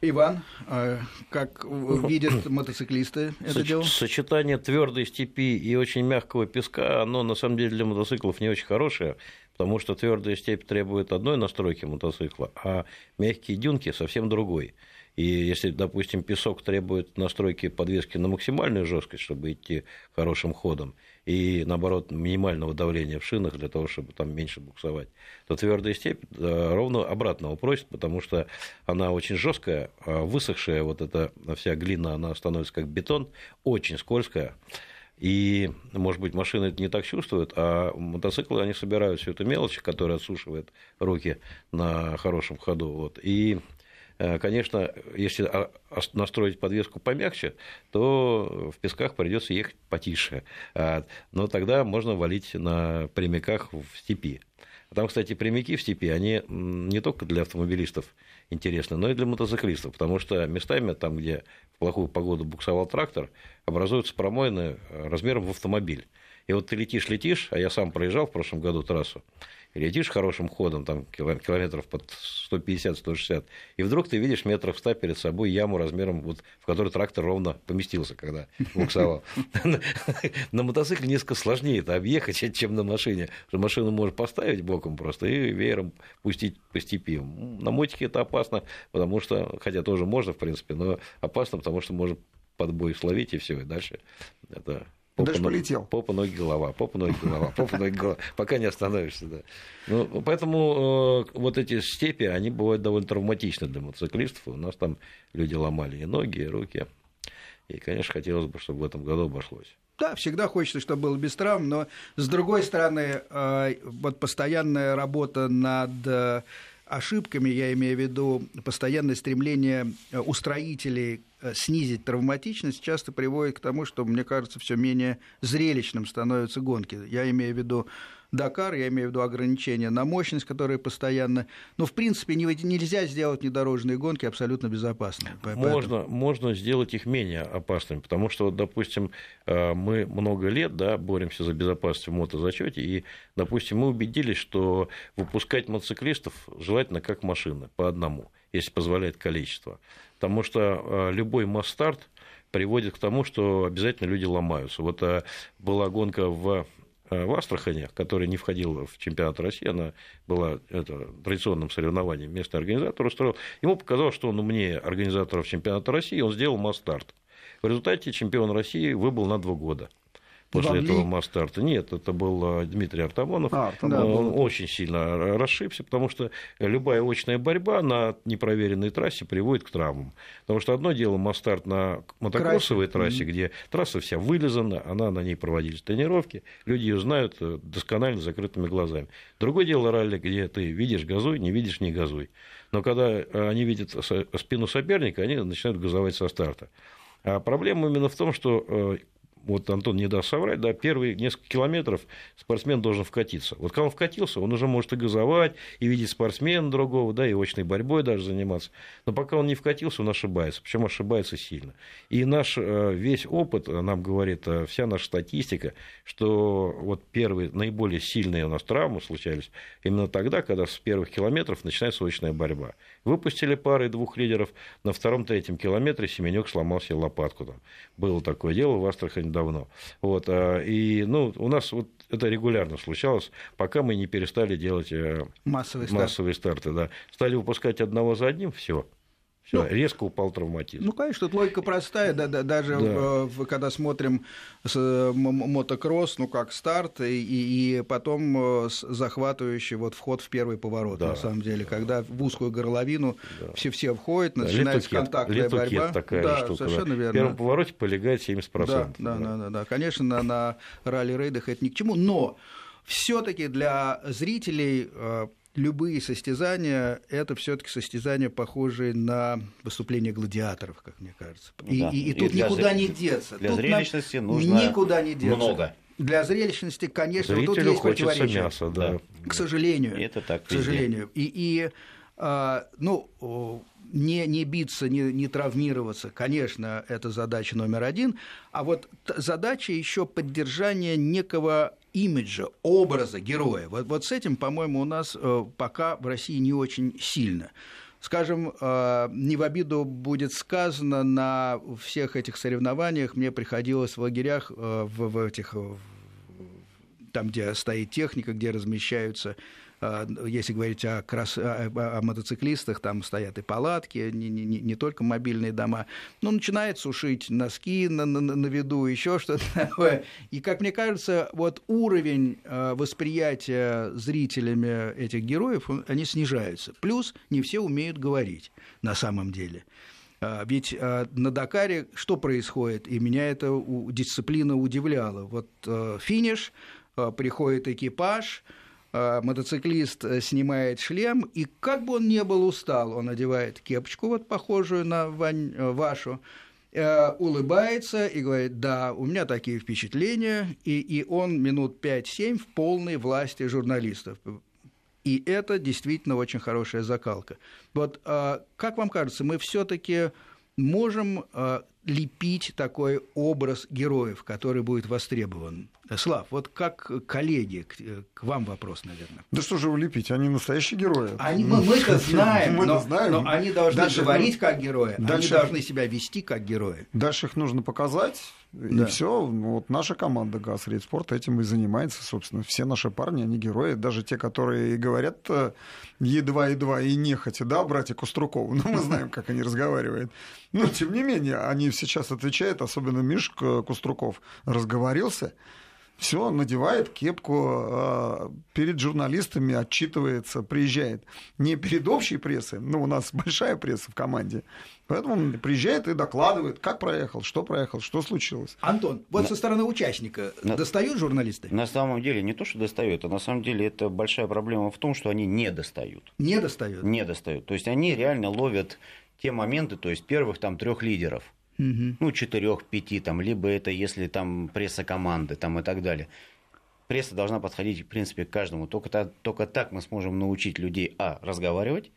Speaker 1: Иван, а как видят мотоциклисты это
Speaker 3: Соч-
Speaker 1: дело?
Speaker 3: Сочетание твердой степи и очень мягкого песка, оно на самом деле для мотоциклов не очень хорошее, потому что твердая степь требует одной настройки мотоцикла, а мягкие дюнки совсем другой. И если, допустим, песок требует настройки подвески на максимальную жесткость, чтобы идти хорошим ходом, и наоборот минимального давления в шинах для того, чтобы там меньше буксовать, то твердая степь ровно обратного просит, потому что она очень жесткая, а высохшая вот эта вся глина, она становится как бетон, очень скользкая. И, может быть, машины это не так чувствуют, а мотоциклы, они собирают всю эту мелочь, которая отсушивает руки на хорошем ходу. Вот. И Э, конечно, если настроить подвеску помягче, то в песках придется ехать потише. А, но тогда можно валить на прямиках в степи. Там, кстати, прямики в степи, они не только для автомобилистов интересны, но и для мотоциклистов, потому что местами, там, где в плохую погоду буксовал трактор, образуются промоины размером в автомобиль. И вот ты летишь, летишь, а я сам проезжал в прошлом году трассу, летишь хорошим ходом, там километров под 150-160, и вдруг ты видишь метров 100 перед собой яму размером, вот, в которой трактор ровно поместился, когда буксовал. На мотоцикле несколько сложнее это объехать, чем на машине. Машину можешь поставить боком просто и веером пустить по степи. На мотике это опасно, потому что, хотя тоже можно, в принципе, но опасно, потому что может подбой словить, и все, и дальше это
Speaker 2: Попа, Дальше полетел.
Speaker 3: Попа, ноги, голова, попа, ноги, голова, попа, ноги, голова, пока не остановишься. Да. Ну, поэтому э, вот эти степи, они бывают довольно травматичны для мотоциклистов. У нас там люди ломали и ноги, и руки. И, конечно, хотелось бы, чтобы в этом году обошлось.
Speaker 1: Да, всегда хочется, чтобы было без травм, но с другой стороны, э, вот постоянная работа над э, ошибками, я имею в виду постоянное стремление устроителей Э, снизить травматичность, часто приводит к тому, что, мне кажется, все менее зрелищным становятся гонки. Я имею в виду Дакар, я имею в виду ограничения на мощность, которые постоянно... Но, в принципе, нельзя сделать внедорожные гонки абсолютно безопасными.
Speaker 3: Можно, можно сделать их менее опасными, потому что, вот, допустим, э, мы много лет да, боремся за безопасность в мотозачете, и, допустим, мы убедились, что выпускать мотоциклистов желательно как машины, по одному, если позволяет количество потому что э, любой масс-старт приводит к тому, что обязательно люди ломаются. Вот э, была гонка в в Астрахане, который не входил в чемпионат России, она была это, традиционным соревнованием, местный организатор устроил, ему показалось, что он умнее организаторов чемпионата России, он сделал масс-старт. В результате чемпион России выбыл на два года после этого Мастарта. Нет, это был а, Дмитрий Артамонов. А, Артамонов. Он да. очень сильно расшибся, потому что любая очная борьба на непроверенной трассе приводит к травмам. Потому что одно дело Мастарт на мотокроссовой трассе, mm-hmm. где трасса вся вылизана, она на ней проводились тренировки, люди ее знают э, досконально закрытыми глазами. Другое дело ралли, где ты видишь газуй, не видишь не газуй. Но когда э, они видят спину соперника, они начинают газовать со старта. А проблема именно в том, что э, вот Антон не даст соврать, да, первые несколько километров спортсмен должен вкатиться. Вот когда он вкатился, он уже может и газовать, и видеть спортсмена другого, да, и очной борьбой даже заниматься. Но пока он не вкатился, он ошибается, причем ошибается сильно. И наш э, весь опыт нам говорит, э, вся наша статистика, что вот первые наиболее сильные у нас травмы случались именно тогда, когда с первых километров начинается очная борьба. Выпустили пары двух лидеров, на втором-третьем километре Семенюк сломал себе лопатку. Там. Было такое дело в Астрахани давно. Вот, а, и ну, у нас вот это регулярно случалось, пока мы не перестали делать э, массовые, массовые старты. старты да. Стали выпускать одного за одним, все. Все, ну, резко упал травматизм.
Speaker 1: Ну, конечно, тут логика простая. Да, да, даже да. В, когда смотрим с, мотокросс, ну, как старт, и, и потом э, захватывающий вот вход в первый поворот, да. на самом деле. Когда в узкую горловину да. все-все входят, начинается да, контактная борьба.
Speaker 3: такая да, штука. Совершенно да. верно. В первом повороте полегает 70%. Да,
Speaker 1: да, да, да, да, да. Конечно, на, на ралли-рейдах это ни к чему, но все-таки для зрителей э, любые состязания – это все-таки состязания, похожие на выступления гладиаторов, как мне кажется. И, да. и, и, и тут никуда зр... не деться.
Speaker 4: Для
Speaker 1: тут
Speaker 4: зрелищности нужно
Speaker 1: никуда не деться.
Speaker 4: много.
Speaker 1: Для зрелищности, конечно, Зрителю тут есть противоречие.
Speaker 3: Мяса, да.
Speaker 1: К сожалению.
Speaker 4: Это так.
Speaker 1: К сожалению. И, и а, ну, не, не биться, не, не травмироваться, конечно, это задача номер один. А вот задача еще поддержания некого имиджа, образа героя. Вот, вот с этим, по-моему, у нас э, пока в России не очень сильно. Скажем, э, не в обиду будет сказано, на всех этих соревнованиях мне приходилось в лагерях, э, в, в этих, там, где стоит техника, где размещаются а, если говорить о, крас... о, мотоциклистах, там стоят и палатки, не, не, не только мобильные дома. Ну, начинает сушить носки на, на, на виду, еще что-то такое. И, как мне кажется, вот уровень а, восприятия зрителями этих героев, они снижаются. Плюс не все умеют говорить на самом деле. А, ведь на Дакаре что происходит? И меня эта дисциплина удивляла. Вот финиш, приходит экипаж, Э, мотоциклист э, снимает шлем, и как бы он ни был устал, он одевает кепочку, вот похожую на э, вашу, улыбается и говорит, да, у меня такие впечатления, и, и он минут 5-7 в полной власти журналистов. И это действительно очень хорошая закалка. Вот как вам кажется, мы все-таки можем лепить такой образ героев, который будет востребован? Слав, вот как коллеги, к, к вам вопрос, наверное.
Speaker 2: Да что же улепить, они настоящие герои.
Speaker 1: Они, мы, мы-то знаем, мы но, знаем, но они должны дальше говорить как герои, дальше, они должны себя вести как герои.
Speaker 2: Дальше их нужно показать, да. и все. Вот наша команда ГАЗ Спорт этим и занимается, собственно. Все наши парни, они герои, даже те, которые говорят э, едва-едва и нехотя, да, братья Кострукову, но мы знаем, как они разговаривают. Но, тем не менее, они сейчас отвечают, особенно Мишка Коструков разговорился, все, надевает кепку, а, перед журналистами отчитывается, приезжает. Не перед общей прессой, ну, у нас большая пресса в команде, поэтому он приезжает и докладывает, как проехал, что проехал, что случилось.
Speaker 1: Антон, вот на... со стороны участника на... достают журналисты?
Speaker 4: На самом деле не то, что достают, а на самом деле это большая проблема в том, что они не достают.
Speaker 1: Не достают?
Speaker 4: Не достают. То есть они реально ловят те моменты, то есть первых там трех лидеров – угу. ну, четырех-пяти, там, либо это если там пресса команды там, и так далее. Пресса должна подходить, в принципе, к каждому. Только, только так мы сможем научить людей, а, разговаривать,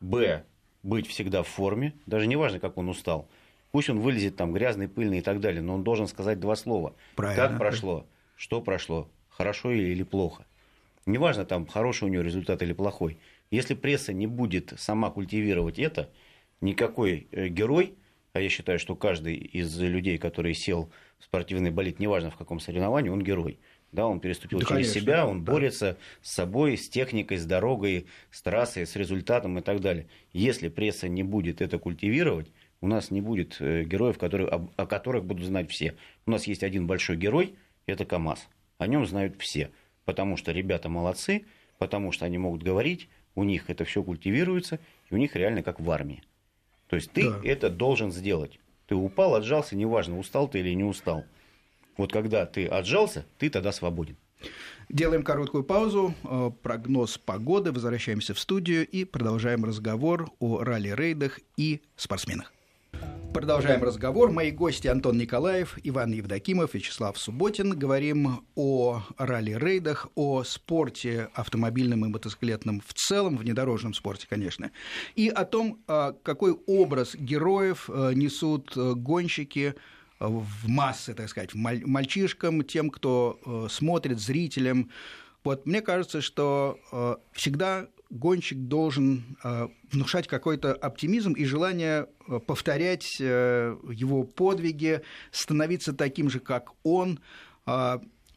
Speaker 4: б, быть всегда в форме, даже не важно, как он устал. Пусть он вылезет там грязный, пыльный и так далее, но он должен сказать два слова. Правильно. Как прошло, что прошло, хорошо или, или плохо. Неважно, там, хороший у него результат или плохой. Если пресса не будет сама культивировать это, никакой э, герой – а я считаю, что каждый из людей, который сел в спортивный болит, неважно в каком соревновании, он герой. Да, он переступил да, через конечно, себя, он да. борется с собой, с техникой, с дорогой, с трассой, с результатом и так далее. Если пресса не будет это культивировать, у нас не будет э, героев, которые, о которых будут знать все. У нас есть один большой герой, это КАМАЗ. О нем знают все, потому что ребята молодцы, потому что они могут говорить, у них это все культивируется, и у них реально как в армии. То есть ты да. это должен сделать. Ты упал, отжался, неважно, устал ты или не устал. Вот когда ты отжался, ты тогда свободен.
Speaker 1: Делаем короткую паузу, э, прогноз погоды, возвращаемся в студию и продолжаем разговор о ралли-рейдах и спортсменах. Продолжаем разговор. Мои гости Антон Николаев, Иван Евдокимов, Вячеслав Субботин. Говорим о ралли-рейдах, о спорте автомобильном и мотоциклетном в целом, внедорожном спорте, конечно, и о том, а, какой образ героев а, несут а, гонщики в массы, так сказать, мальчишкам, тем, кто смотрит, зрителям. Вот мне кажется, что всегда гонщик должен э, внушать какой-то оптимизм и желание э, повторять э, его подвиги, становиться таким же, как он.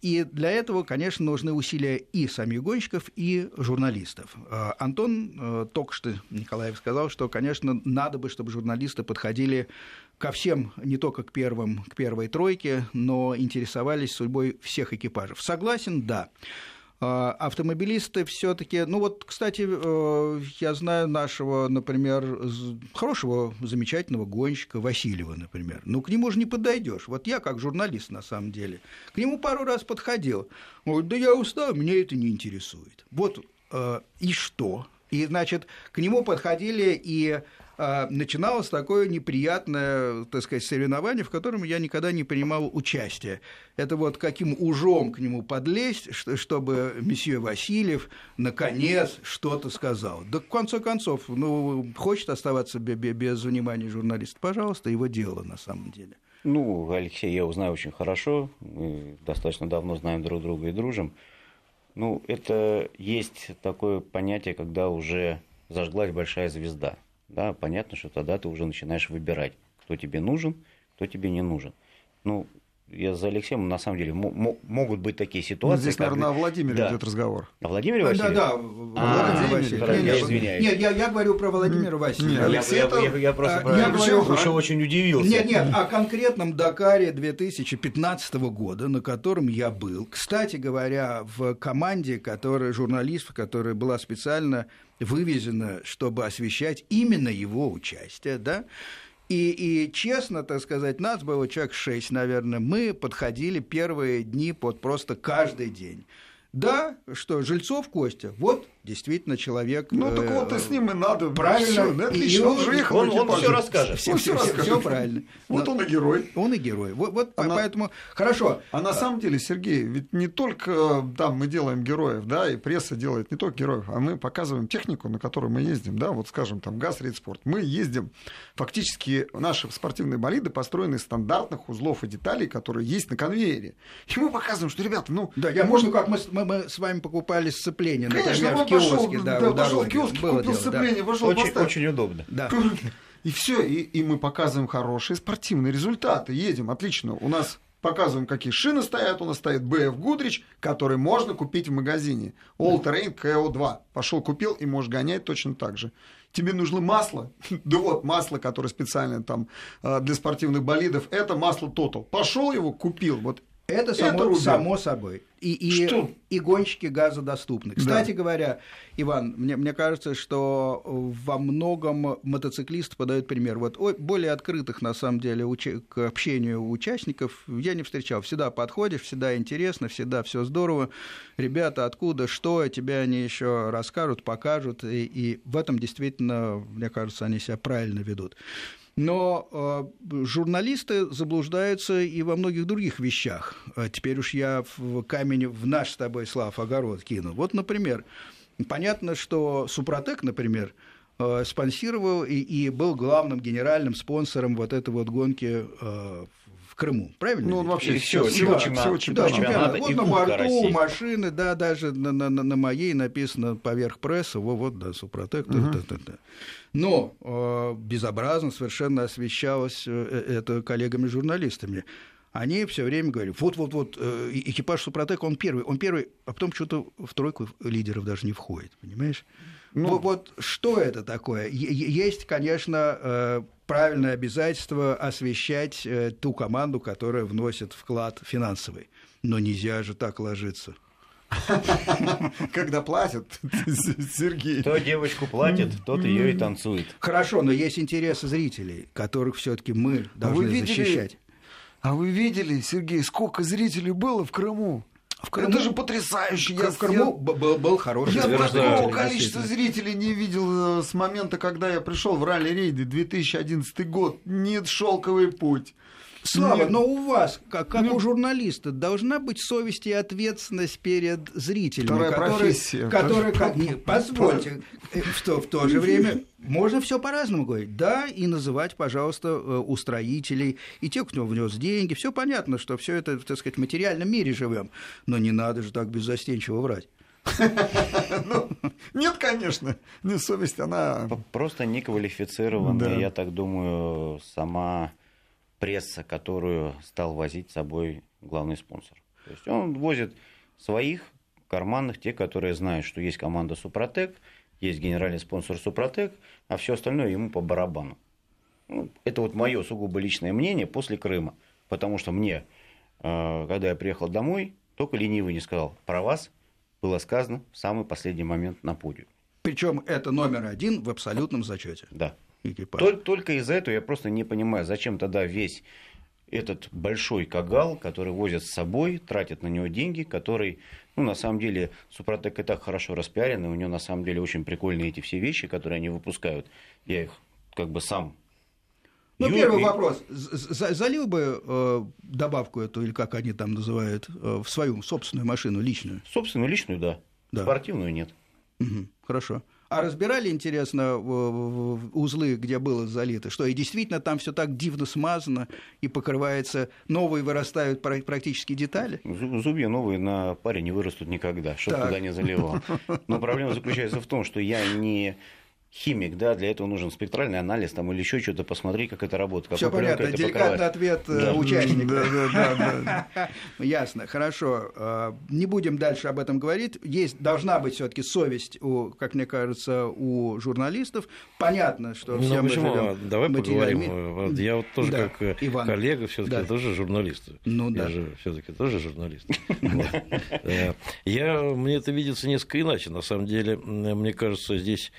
Speaker 1: И для этого, конечно, нужны усилия и самих гонщиков, и журналистов. Антон только что, Николаев сказал, что, конечно, надо бы, чтобы журналисты подходили ко всем, не только к первым, к первой тройке, но интересовались судьбой всех экипажев. Согласен, да. А, автомобилисты все-таки, ну вот, кстати, э, я знаю нашего, например, хорошего, замечательного гонщика Васильева, например. Ну, к нему же не подойдешь. Вот я как журналист, на самом деле, к нему пару раз подходил. Он да я устал, меня это не интересует. Вот э, и что? И, значит, к нему подходили и начиналось такое неприятное, так сказать, соревнование, в котором я никогда не принимал участие. Это вот каким ужом к нему подлезть, чтобы месье Васильев наконец что-то сказал. Да в конце концов, ну, хочет оставаться без внимания журналиста, пожалуйста, его дело на самом деле.
Speaker 4: Ну, Алексей, я узнаю очень хорошо, мы достаточно давно знаем друг друга и дружим. Ну, это есть такое понятие, когда уже зажглась большая звезда – да, понятно, что тогда ты уже начинаешь выбирать, кто тебе нужен, кто тебе не нужен. Ну, я за Алексеем, на самом деле, могут быть такие ситуации. Ну,
Speaker 2: здесь, как... наверное, о Владимире да. идет разговор.
Speaker 4: О Владимире Васильеве?
Speaker 1: Да, да, а, Владимир Васильевич. Я извиняюсь. Нет, я, я говорю про Владимира Васильева.
Speaker 4: Нет, я, я, я, я просто а, про я говорю, еще очень удивился.
Speaker 1: Нет, нет, о конкретном Дакаре 2015 года, на котором я был. Кстати говоря, в команде, которая, журналистов, которая была специально вывезена, чтобы освещать именно его участие, да, и, и честно, так сказать, нас было человек шесть, наверное, мы подходили первые дни под просто каждый день. Да, что Жильцов Костя, вот действительно человек.
Speaker 2: Ну так вот и с ним и надо.
Speaker 1: Правильно. Всё,
Speaker 2: ну, отлично, он,
Speaker 4: же их он, он все расскажет.
Speaker 1: Все, все, все, все правильно.
Speaker 2: Вот Но, он и герой.
Speaker 1: Он и герой. Вот, вот а поэтому на... хорошо.
Speaker 2: А на самом деле, Сергей, ведь не только там мы делаем героев, да, и пресса делает не только героев, а мы показываем технику, на которой мы ездим, да, вот скажем там газ спорт. Мы ездим фактически наши спортивные болиды построены из стандартных узлов и деталей, которые есть на конвейере. И мы показываем, что ребята, ну,
Speaker 1: да, я можно как мы, мы, мы с вами покупали сцепление, например, в киоске, да, да,
Speaker 2: пошел в киоск, Было купил сцепление, да. вошел,
Speaker 4: очень, поставил. очень удобно.
Speaker 2: Да. И все, и, и мы показываем хорошие спортивные результаты. Едем, отлично. У нас показываем, какие шины стоят. У нас стоит BF Goodrich, который можно купить в магазине. All Terrain KO2. Пошел, купил и можешь гонять точно так же. Тебе нужно масло. да вот, масло, которое специально там э, для спортивных болидов. Это масло Total. Пошел его, купил. Вот
Speaker 1: это само, это само собой. И, и, что? и гонщики газодоступны. Кстати да. говоря, Иван, мне, мне кажется, что во многом мотоциклисты подают пример. Вот более открытых, на самом деле, уч- к общению участников я не встречал. Всегда подходишь, всегда интересно, всегда все здорово. Ребята, откуда, что, тебя они еще расскажут, покажут. И, и в этом действительно, мне кажется, они себя правильно ведут. Но э, журналисты заблуждаются и во многих других вещах. А теперь уж я в камень в наш с тобой, Слав, огород кинул. Вот, например, понятно, что Супротек, например, э, спонсировал и, и был главным генеральным спонсором вот этой вот гонки э, Крыму, правильно?
Speaker 2: Ну, он вообще все, всего,
Speaker 1: да, всего чемпионата. Да, чемпионата. Вот на борту России. машины, да, даже на, на, на моей написано поверх пресса, вот, вот да, Супротек. Угу. Да, да, да. Но э, безобразно совершенно освещалось э, это коллегами-журналистами. они все время говорили, вот-вот-вот, э, экипаж Супротек, он первый, он первый, а потом что-то в тройку лидеров даже не входит, понимаешь? Ну, вот, вот что это такое? Есть, конечно, э, правильное обязательство освещать э, ту команду, которая вносит вклад финансовый. Но нельзя же так ложиться.
Speaker 2: Когда платят, Сергей.
Speaker 4: Кто девочку платит, тот ее и танцует.
Speaker 1: Хорошо, но есть интересы зрителей, которых все-таки мы а должны защищать.
Speaker 2: А вы видели, Сергей, сколько зрителей было в Крыму? В Крыму, это же потрясающе.
Speaker 1: Я, в Крыму я, был, был хороший.
Speaker 2: Я такого количества зрителей не видел э, с момента, когда я пришел в ралли-рейды 2011 год. Нет, шелковый путь.
Speaker 1: Слава, Нет. но у вас, как, как ну, у журналиста, должна быть совесть и ответственность перед зрителями, которые, которые как, не, позвольте, э, в то, в то же время можно все по-разному говорить. Да, и называть, пожалуйста, э, устроителей, и тех, кто внес деньги. Все понятно, что все это, так сказать, в материальном мире живем. Но не надо же так беззастенчиво врать.
Speaker 2: Ну, нет, конечно, не совесть, она...
Speaker 4: Просто неквалифицированная, я так думаю, сама пресса, которую стал возить с собой главный спонсор. То есть он возит своих карманных, те, которые знают, что есть команда Супротек, есть генеральный спонсор Супротек, а все остальное ему по барабану. Ну, это вот мое сугубо личное мнение после Крыма. Потому что мне, э, когда я приехал домой, только ленивый не сказал, про вас было сказано в самый последний момент на подиуме.
Speaker 1: Причем это номер один в абсолютном зачете.
Speaker 4: Да экипаж. Только, только из-за этого я просто не понимаю, зачем тогда весь этот большой кагал, который возят с собой, тратят на него деньги, который, ну, на самом деле, Супротек и так хорошо распиарен, и у него, на самом деле, очень прикольные эти все вещи, которые они выпускают. Я их как бы сам
Speaker 1: ну, Ю... первый вопрос. Залил бы э, добавку эту, или как они там называют, э, в свою собственную машину, личную?
Speaker 4: Собственную, личную, да. да. Спортивную нет.
Speaker 1: Угу, хорошо. А разбирали, интересно, узлы, где было залито, что и действительно там все так дивно смазано и покрывается, новые вырастают практически детали?
Speaker 4: Зубья новые на паре не вырастут никогда, что туда не заливал. Но проблема заключается в том, что я не химик, да, для этого нужен спектральный анализ там, или еще что-то посмотреть, как это работает.
Speaker 1: Все понятно, это деликатный ответ э, да. участника. Да, да, да, Ясно, хорошо. Э, не будем дальше об этом говорить. Есть, должна быть все-таки совесть, у, как мне кажется, у журналистов. Понятно, что
Speaker 3: ну, все почему? мы Давай поговорим. Я вот тоже да, как э, Иван. коллега все-таки да. тоже журналист. Ну, Я да. же все-таки тоже журналист. Я, мне это видится несколько иначе. На самом деле, мне кажется, здесь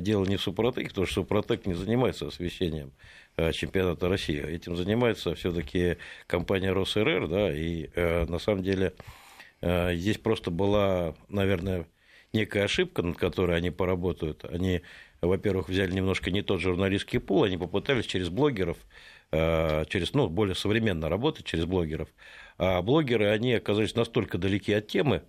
Speaker 3: дело не в Супротеке, потому что Супротек не занимается освещением э, чемпионата России. Этим занимается все-таки компания РосРР, да, и э, на самом деле здесь просто была, наверное, некая ошибка, над которой они поработают. Они, во-первых, взяли немножко не тот журналистский пул, они попытались через блогеров, через, ну, более современно работать через блогеров. А блогеры, они оказались настолько далеки от темы,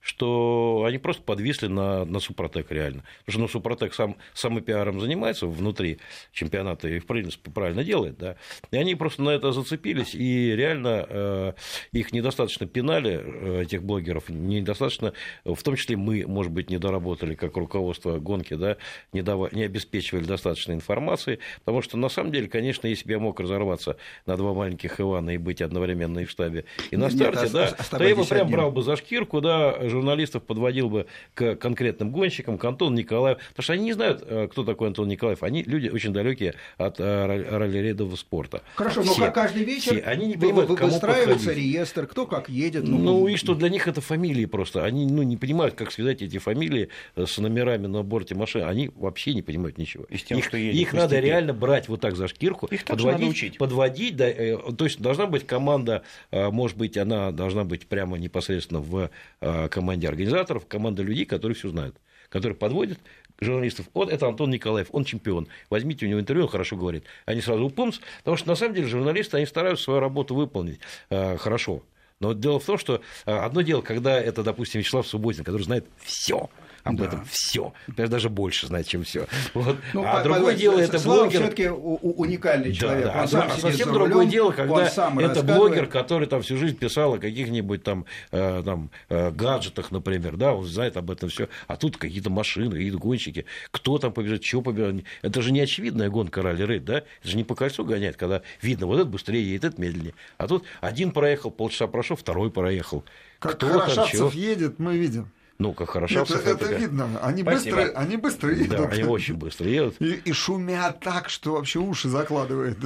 Speaker 3: что они просто подвисли на, на Супротек реально. Потому что ну, Супротек сам, сам пиаром занимается внутри чемпионата и, в принципе, правильно делает. Да? И они просто на это зацепились, и реально э, их недостаточно пинали, э, этих блогеров, недостаточно, в том числе мы, может быть, не доработали как руководство гонки, да, не, дава, не обеспечивали достаточной информации, потому что, на самом деле, конечно, если бы я мог разорваться на два маленьких Ивана и быть одновременно и в штабе, и на старте, Нет, да, то я бы прям брал бы за шкирку, да, журналистов подводил бы к конкретным гонщикам, к Антону Николаеву, потому что они не знают, э, кто такой Антон Николаев, они люди очень далекие от э, ралли-рейдового спорта.
Speaker 1: Хорошо, все, но каждый вечер все, они не понимают, кому выстраивается подходить. реестр, кто как едет.
Speaker 3: Ну, ну и что для них это фамилии просто, они ну, не понимают, как связать эти фамилии э, с номерами на борте машины, они вообще не понимают ничего. И тем, их что едет, их надо реально брать вот так за шкирку, их подводить, надо учить. подводить, да, то есть должна быть команда, может быть, она должна быть прямо непосредственно в команде организаторов, команда людей, которые все знают, которые подводят журналистов. Вот это Антон Николаев, он чемпион. Возьмите у него интервью, он хорошо говорит. Они сразу упомнят, потому что на самом деле журналисты, они стараются свою работу выполнить э, хорошо. Но дело в том, что э, одно дело, когда это, допустим, Вячеслав Субботин, который знает все, об да. этом все. Даже больше знает, чем все. Вот. Ну, а другое дело, это блогер.
Speaker 1: все-таки уникальный человек.
Speaker 3: Да, да. а совсем другое дело, когда это блогер, который там всю жизнь писал о каких-нибудь там, э, там э, гаджетах, например, да, он знает об этом все. А тут какие-то машины, какие-то гонщики. Кто там побежит, чего побежит. Это же не очевидная гонка ралли-рейд, да? Это же не по кольцу гонять, когда видно, вот этот быстрее едет, этот медленнее. А тут один проехал, полчаса прошел, второй проехал.
Speaker 2: Как Кто Хорошавцев едет, мы видим.
Speaker 3: Ну, как хорошо.
Speaker 2: Это, это, видно. Они быстро, они быстро едут.
Speaker 3: Да, они очень быстро едут.
Speaker 2: И, и шумят так, что вообще уши закладывает.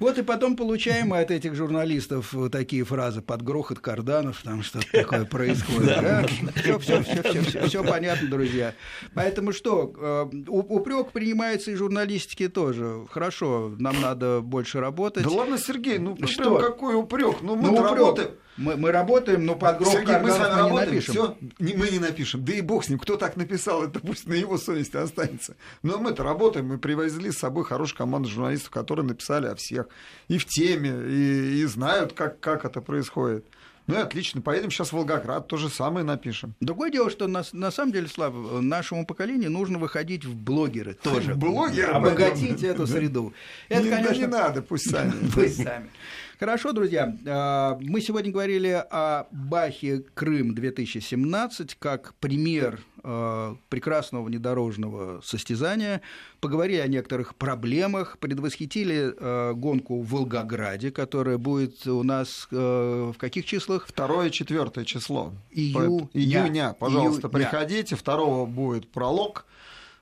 Speaker 1: Вот и потом получаем мы от этих журналистов такие фразы под грохот карданов, там что-то такое происходит. Все, все, все, все, все, все понятно, друзья. Поэтому что, э, упрек принимается и журналистики тоже. Хорошо, нам надо больше работать.
Speaker 2: Да ладно, Сергей, ну что? какой упрек? Ну мы ну, работаем.
Speaker 1: Мы, мы работаем, но под гроб
Speaker 2: Сергей, мы с вами работаем, не напишем. Всё, не, мы не напишем. Да и бог с ним, кто так написал, это пусть на его совести останется. Но мы-то работаем, мы привезли с собой хорошую команду журналистов, которые написали о всех. И в теме, и, и знают, как, как это происходит. Ну и отлично, поедем сейчас в Волгоград, то же самое напишем.
Speaker 1: Другое дело, что на, на самом деле, Слава, нашему поколению нужно выходить в блогеры тоже.
Speaker 2: Блогеры?
Speaker 1: Обогатить эту среду.
Speaker 2: Это, конечно... не надо, пусть сами.
Speaker 1: Пусть сами. Хорошо, друзья. А, мы сегодня говорили о Бахе Крым 2017 как пример прекрасного внедорожного состязания, поговорили о некоторых проблемах, предвосхитили а, гонку в Волгограде, которая будет у нас в каких числах?
Speaker 2: Второе четвертое число.
Speaker 1: Июня.
Speaker 2: Июня, пожалуйста, Июня. приходите. Второго будет пролог,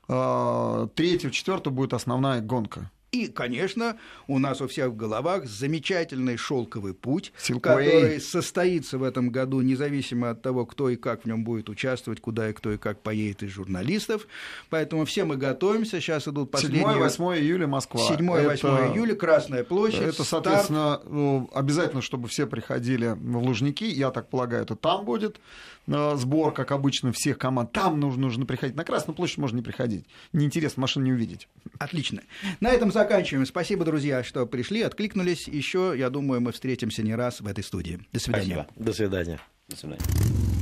Speaker 2: третьего, четвертого будет основная гонка.
Speaker 1: И, конечно, у нас у всех в головах замечательный шелковый путь, Silkway. который состоится в этом году, независимо от того, кто и как в нем будет участвовать, куда и кто и как поедет из журналистов. Поэтому все мы готовимся. Сейчас идут последние...
Speaker 2: 7-8 июля Москва.
Speaker 1: 7-8 это... июля Красная площадь.
Speaker 2: Это, соответственно, ну, обязательно, чтобы все приходили в Лужники. Я так полагаю, это там будет э, сбор, как обычно, всех команд. Там нужно, нужно приходить. На Красную площадь можно не приходить. Неинтересно, машин не увидеть.
Speaker 1: Отлично. На этом заканчиваем. Спасибо, друзья, что пришли, откликнулись. Еще, я думаю, мы встретимся не раз в этой студии. До свидания.
Speaker 3: Спасибо. До свидания. До свидания.